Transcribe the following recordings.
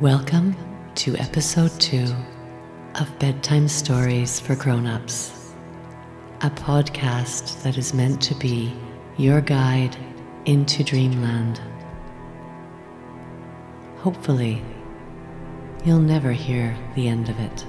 Welcome to episode two of Bedtime Stories for Grown-ups, a podcast that is meant to be your guide into dreamland. Hopefully, you'll never hear the end of it.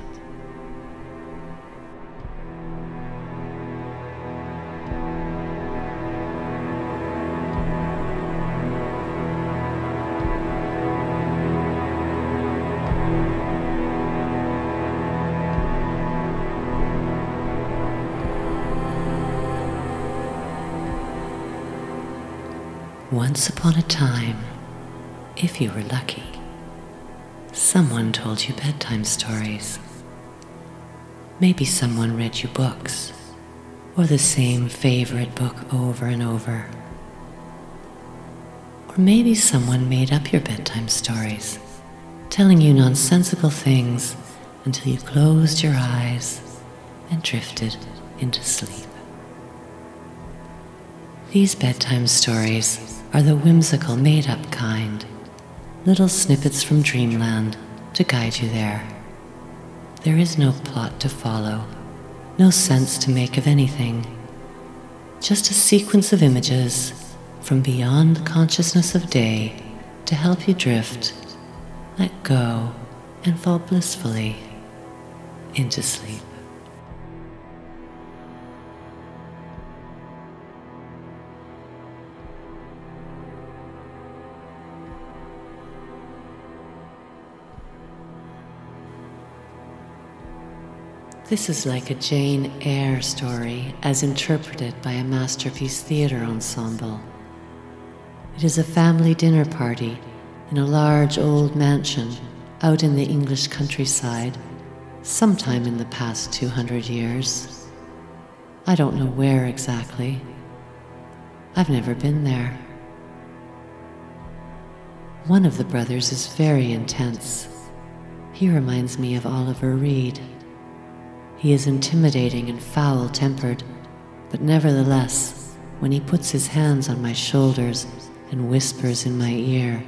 Once upon a time, if you were lucky, someone told you bedtime stories. Maybe someone read you books, or the same favorite book over and over. Or maybe someone made up your bedtime stories, telling you nonsensical things until you closed your eyes and drifted into sleep. These bedtime stories are the whimsical, made up kind, little snippets from dreamland to guide you there. There is no plot to follow, no sense to make of anything, just a sequence of images from beyond the consciousness of day to help you drift, let go, and fall blissfully into sleep. This is like a Jane Eyre story as interpreted by a masterpiece theatre ensemble. It is a family dinner party in a large old mansion out in the English countryside, sometime in the past 200 years. I don't know where exactly. I've never been there. One of the brothers is very intense. He reminds me of Oliver Reed. He is intimidating and foul tempered, but nevertheless, when he puts his hands on my shoulders and whispers in my ear,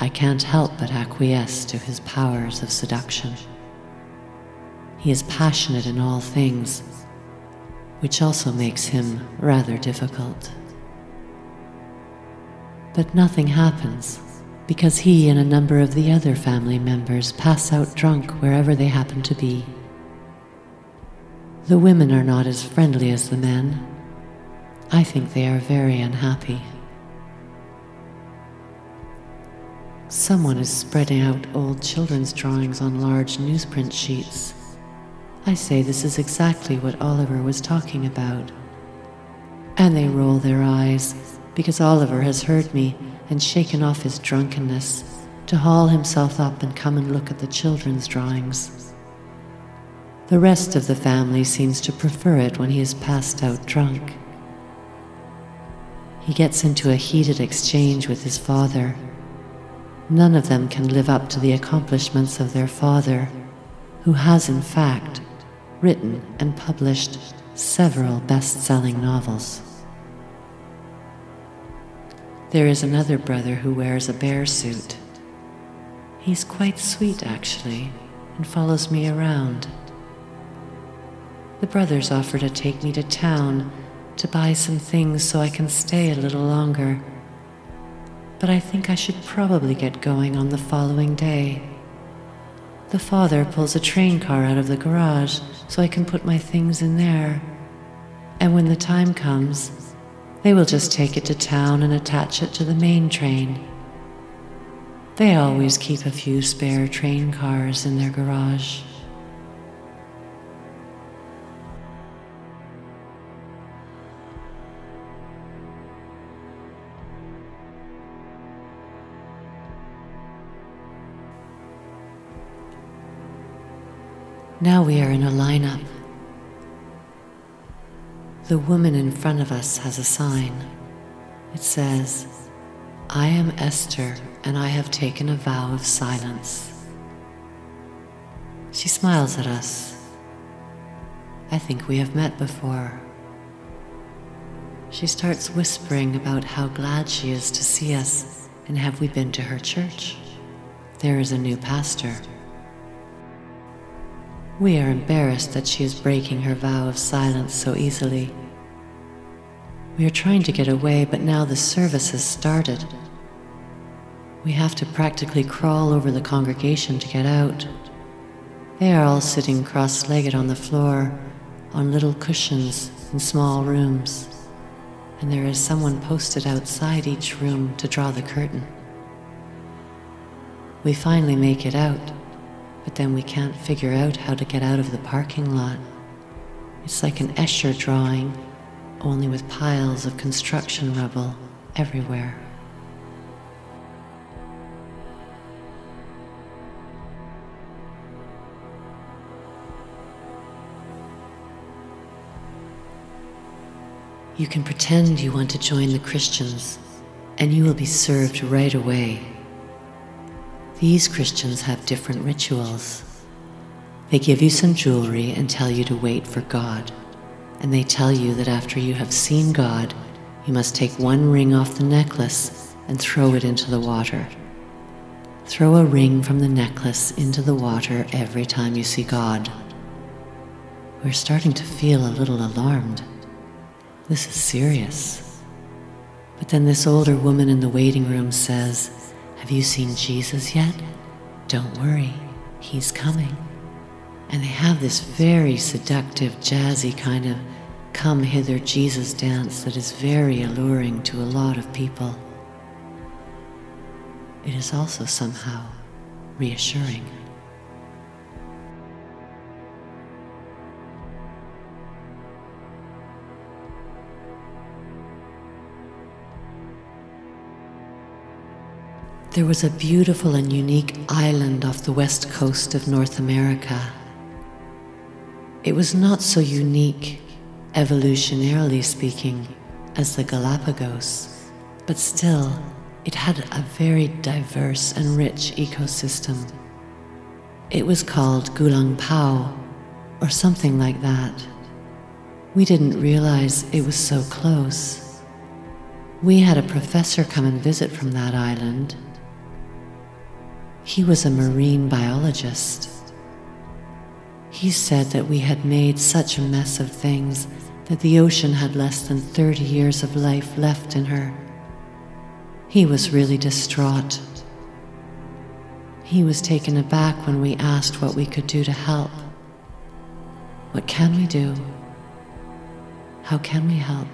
I can't help but acquiesce to his powers of seduction. He is passionate in all things, which also makes him rather difficult. But nothing happens because he and a number of the other family members pass out drunk wherever they happen to be. The women are not as friendly as the men. I think they are very unhappy. Someone is spreading out old children's drawings on large newsprint sheets. I say this is exactly what Oliver was talking about. And they roll their eyes because Oliver has heard me and shaken off his drunkenness to haul himself up and come and look at the children's drawings. The rest of the family seems to prefer it when he is passed out drunk. He gets into a heated exchange with his father. None of them can live up to the accomplishments of their father, who has, in fact, written and published several best selling novels. There is another brother who wears a bear suit. He's quite sweet, actually, and follows me around. The brothers offer to take me to town to buy some things so I can stay a little longer. But I think I should probably get going on the following day. The father pulls a train car out of the garage so I can put my things in there. And when the time comes, they will just take it to town and attach it to the main train. They always keep a few spare train cars in their garage. Now we are in a lineup. The woman in front of us has a sign. It says, I am Esther and I have taken a vow of silence. She smiles at us. I think we have met before. She starts whispering about how glad she is to see us and have we been to her church. there is a new pastor. We are embarrassed that she is breaking her vow of silence so easily. We are trying to get away, but now the service has started. We have to practically crawl over the congregation to get out. They are all sitting cross legged on the floor, on little cushions in small rooms, and there is someone posted outside each room to draw the curtain. We finally make it out, but then we can't figure out how to get out of the parking lot. It's like an Escher drawing, only with piles of construction rubble everywhere. You can pretend you want to join the Christians, and you will be served right away. These Christians have different rituals. They give you some jewelry and tell you to wait for God. And they tell you that after you have seen God, you must take one ring off the necklace and throw it into the water. Throw a ring from the necklace into the water every time you see God. We're starting to feel a little alarmed. This is serious. But then this older woman in the waiting room says, Have you seen Jesus yet? Don't worry, he's coming. And they have this very seductive, jazzy kind of come hither Jesus dance that is very alluring to a lot of people. It is also somehow reassuring. There was a beautiful and unique island off the west coast of North America. It was not so unique, evolutionarily speaking, as the Galapagos, but still, it had a very diverse and rich ecosystem. It was called Gulang Pao, or something like that. We didn't realize it was so close. We had a professor come and visit from that island he was a marine biologist. He said that we had made such a mess of things that the ocean had less than 30 years of life left in her. He was really distraught. He was taken aback when we asked what we could do to help. What can we do? How can we help?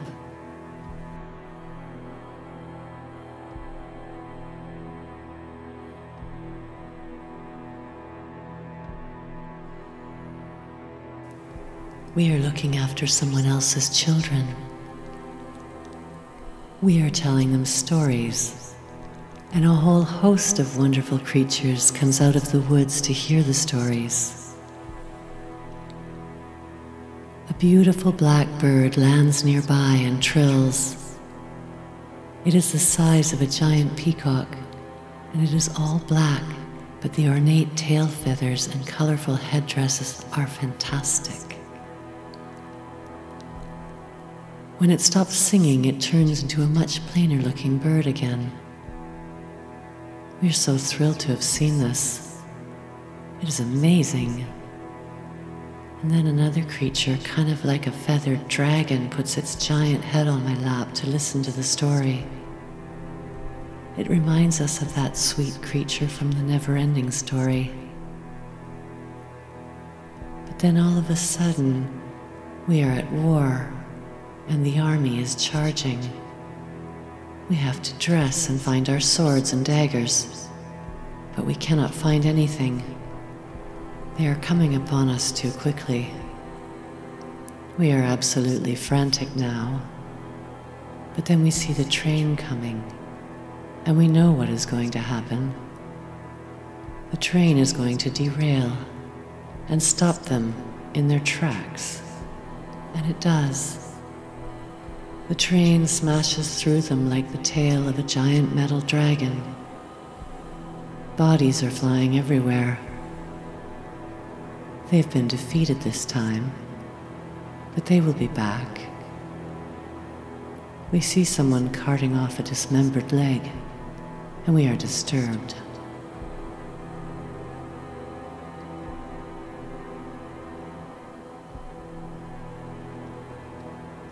We are looking after someone else's children. We are telling them stories, and a whole host of wonderful creatures comes out of the woods to hear the stories. A beautiful blackbird lands nearby and trills. It is the size of a giant peacock, and it is all black, but the ornate tail feathers and colorful headdresses are fantastic. When it stops singing, it turns into a much plainer looking bird again. We are so thrilled to have seen this. It is amazing. And then another creature, kind of like a feathered dragon, puts its giant head on my lap to listen to the story. It reminds us of that sweet creature from the never ending story. But then all of a sudden, we are at war and the army is charging. We have to dress and find our swords and daggers, but we cannot find anything. They are coming upon us too quickly. We are absolutely frantic now. But then we see the train coming, and we know what is going to happen. The train is going to derail and stop them in their tracks. And it does. The train smashes through them like the tail of a giant metal dragon. Bodies are flying everywhere. They've been defeated this time, but they will be back. We see someone carting off a dismembered leg, and we are disturbed.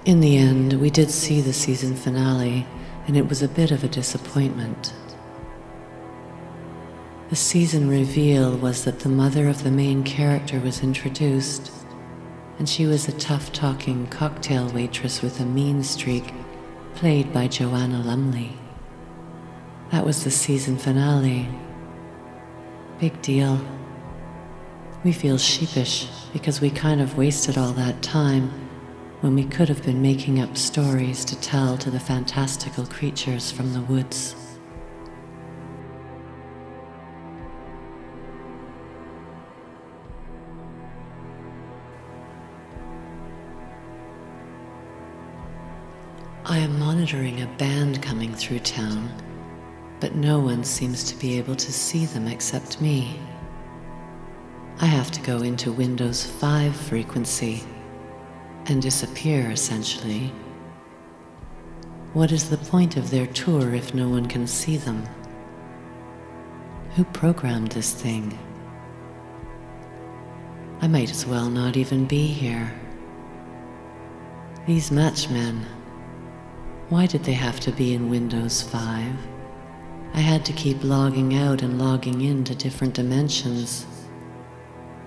In the end, we did see the season finale, and it was a bit of a disappointment. The season reveal was that the mother of the main character was introduced, and she was a tough talking cocktail waitress with a mean streak, played by Joanna Lumley. That was the season finale. Big deal. We feel sheepish because we kind of wasted all that time when we could have been making up stories to tell to the fantastical creatures from the woods. I am monitoring a band coming through town, but no one seems to be able to see them except me. I have to go into Windows 5 frequency and disappear essentially. What is the point of their tour if no one can see them? Who programmed this thing? I might as well not even be here. These matchmen, why did they have to be in Windows 5? I had to keep logging out and logging in to different dimensions.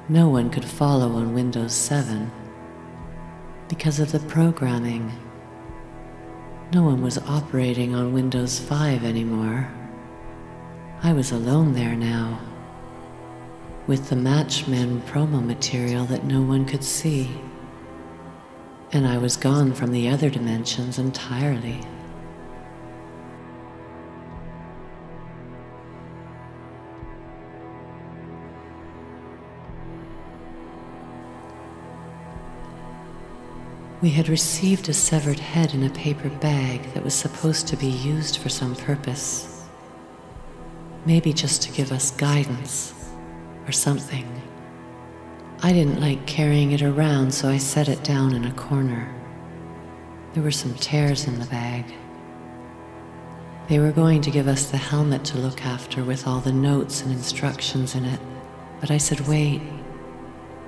No one could follow on Windows 7 because of the programming. No one was operating on Windows 5 anymore. I was alone there now, with the Matchmen promo material that no one could see. And I was gone from the other dimensions entirely. We had received a severed head in a paper bag that was supposed to be used for some purpose. Maybe just to give us guidance or something. I didn't like carrying it around, so I set it down in a corner. There were some tears in the bag. They were going to give us the helmet to look after with all the notes and instructions in it, but I said, wait,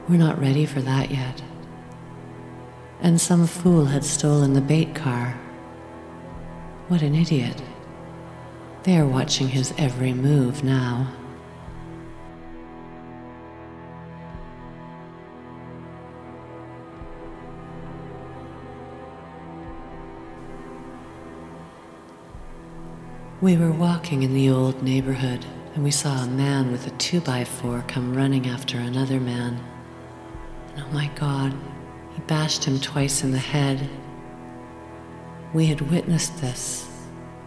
we're not ready for that yet and some fool had stolen the bait car. What an idiot. They are watching his every move now. We were walking in the old neighborhood and we saw a man with a 2 by 4 come running after another man. And oh my God, he bashed him twice in the head. We had witnessed this,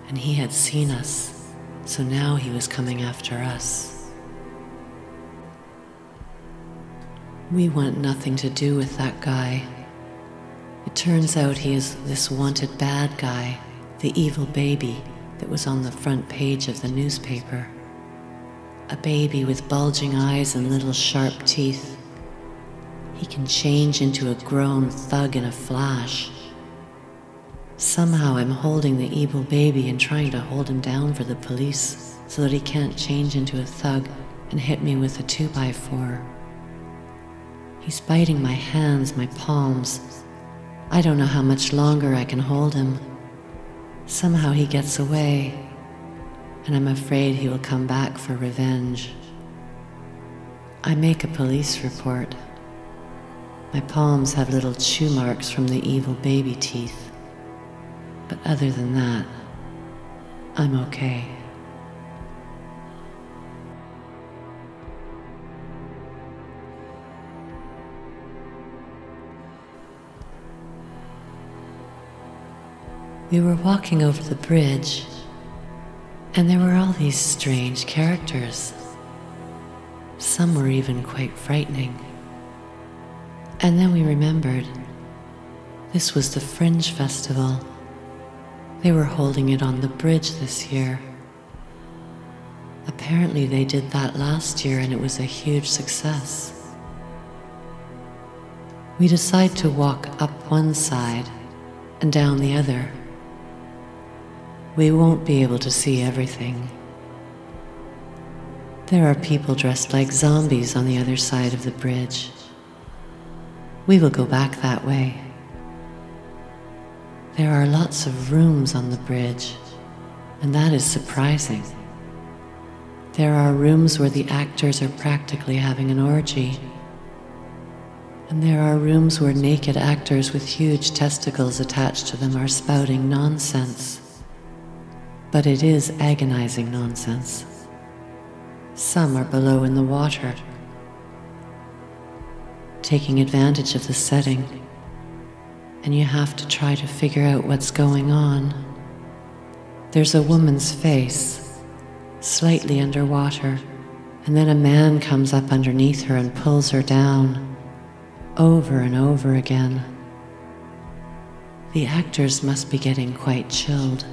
and he had seen us, so now he was coming after us. We want nothing to do with that guy. It turns out he is this wanted bad guy, the evil baby that was on the front page of the newspaper. A baby with bulging eyes and little sharp teeth he can change into a grown thug in a flash. Somehow I'm holding the evil baby and trying to hold him down for the police so that he can't change into a thug and hit me with a 2 by 4 He's biting my hands, my palms. I don't know how much longer I can hold him. Somehow he gets away, and I'm afraid he will come back for revenge. I make a police report. My palms have little chew marks from the evil baby teeth. But other than that, I'm okay. We were walking over the bridge, and there were all these strange characters. Some were even quite frightening. And then we remembered this was the Fringe Festival. They were holding it on the bridge this year. Apparently, they did that last year and it was a huge success. We decide to walk up one side and down the other. We won't be able to see everything. There are people dressed like zombies on the other side of the bridge. We will go back that way. There are lots of rooms on the bridge, and that is surprising. There are rooms where the actors are practically having an orgy. And there are rooms where naked actors with huge testicles attached to them are spouting nonsense. But it is agonizing nonsense. Some are below in the water, taking advantage of the setting, and you have to try to figure out what's going on. There's a woman's face slightly underwater, and then a man comes up underneath her and pulls her down, over and over again. The actors must be getting quite chilled.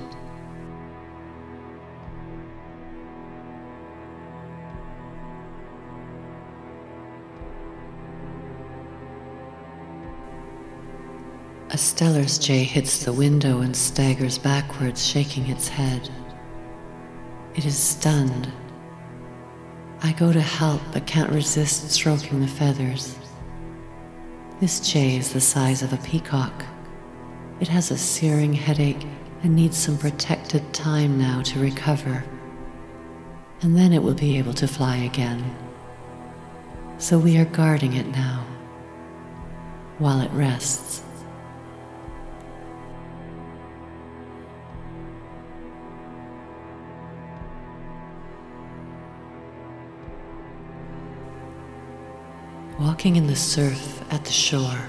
A Steller's jay hits the window and staggers backwards, shaking its head. It is stunned. I go to help but can't resist stroking the feathers. This jay is the size of a peacock. It has a searing headache and needs some protected time now to recover. And then it will be able to fly again. So we are guarding it now while it rests. Walking in the surf at the shore,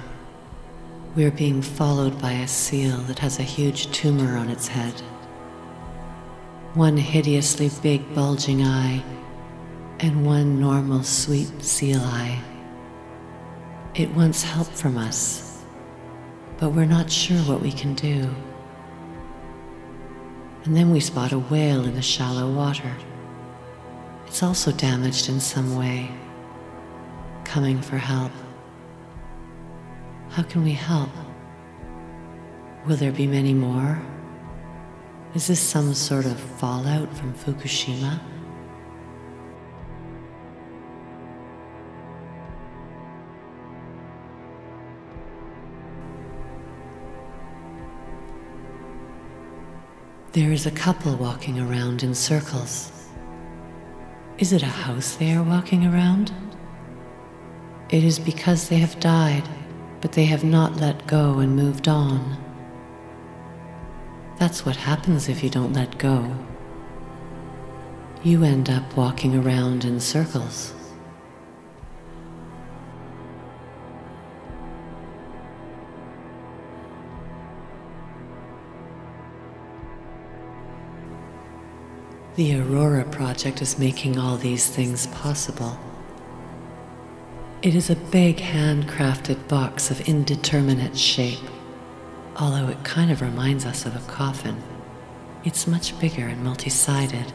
we are being followed by a seal that has a huge tumor on its head. One hideously big bulging eye, and one normal sweet seal eye. It wants help from us, but we're not sure what we can do. And then we spot a whale in the shallow water. It's also damaged in some way coming for help. How can we help? Will there be many more? Is this some sort of fallout from Fukushima? There is a couple walking around in circles. Is it a house they are walking around? It is because they have died, but they have not let go and moved on. That's what happens if you don't let go. You end up walking around in circles. The Aurora Project is making all these things possible. It is a big handcrafted box of indeterminate shape, although it kind of reminds us of a coffin. It's much bigger and multi sided.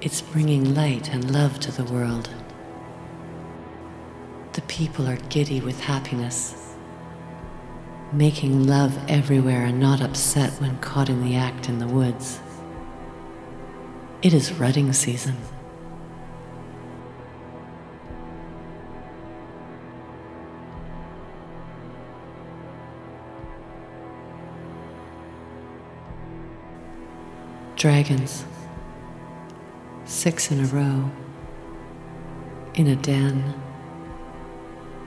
It's bringing light and love to the world. The people are giddy with happiness, making love everywhere and not upset when caught in the act in the woods. It is rutting season. Dragons. Six in a row. In a den.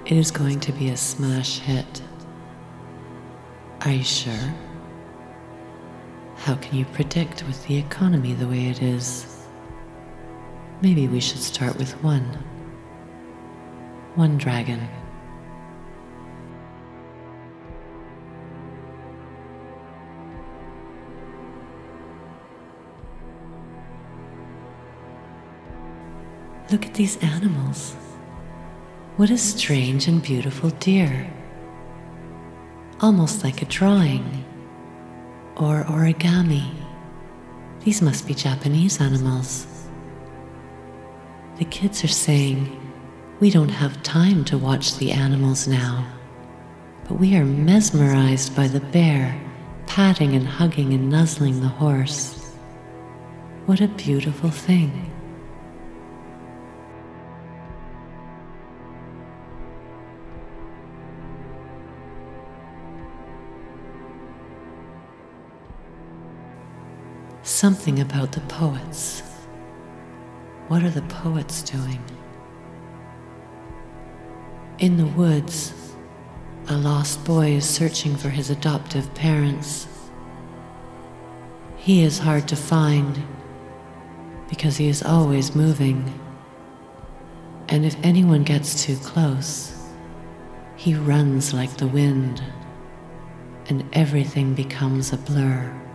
It is going to be a smash hit. Are you sure? How can you predict with the economy the way it is? Maybe we should start with one. One dragon. Look at these animals. What a strange and beautiful deer. Almost like a drawing or origami. These must be Japanese animals. The kids are saying, We don't have time to watch the animals now, but we are mesmerized by the bear patting and hugging and nuzzling the horse. What a beautiful thing. Something about the poets. What are the poets doing? In the woods, a lost boy is searching for his adoptive parents. He is hard to find because he is always moving. And if anyone gets too close, he runs like the wind, and everything becomes a blur.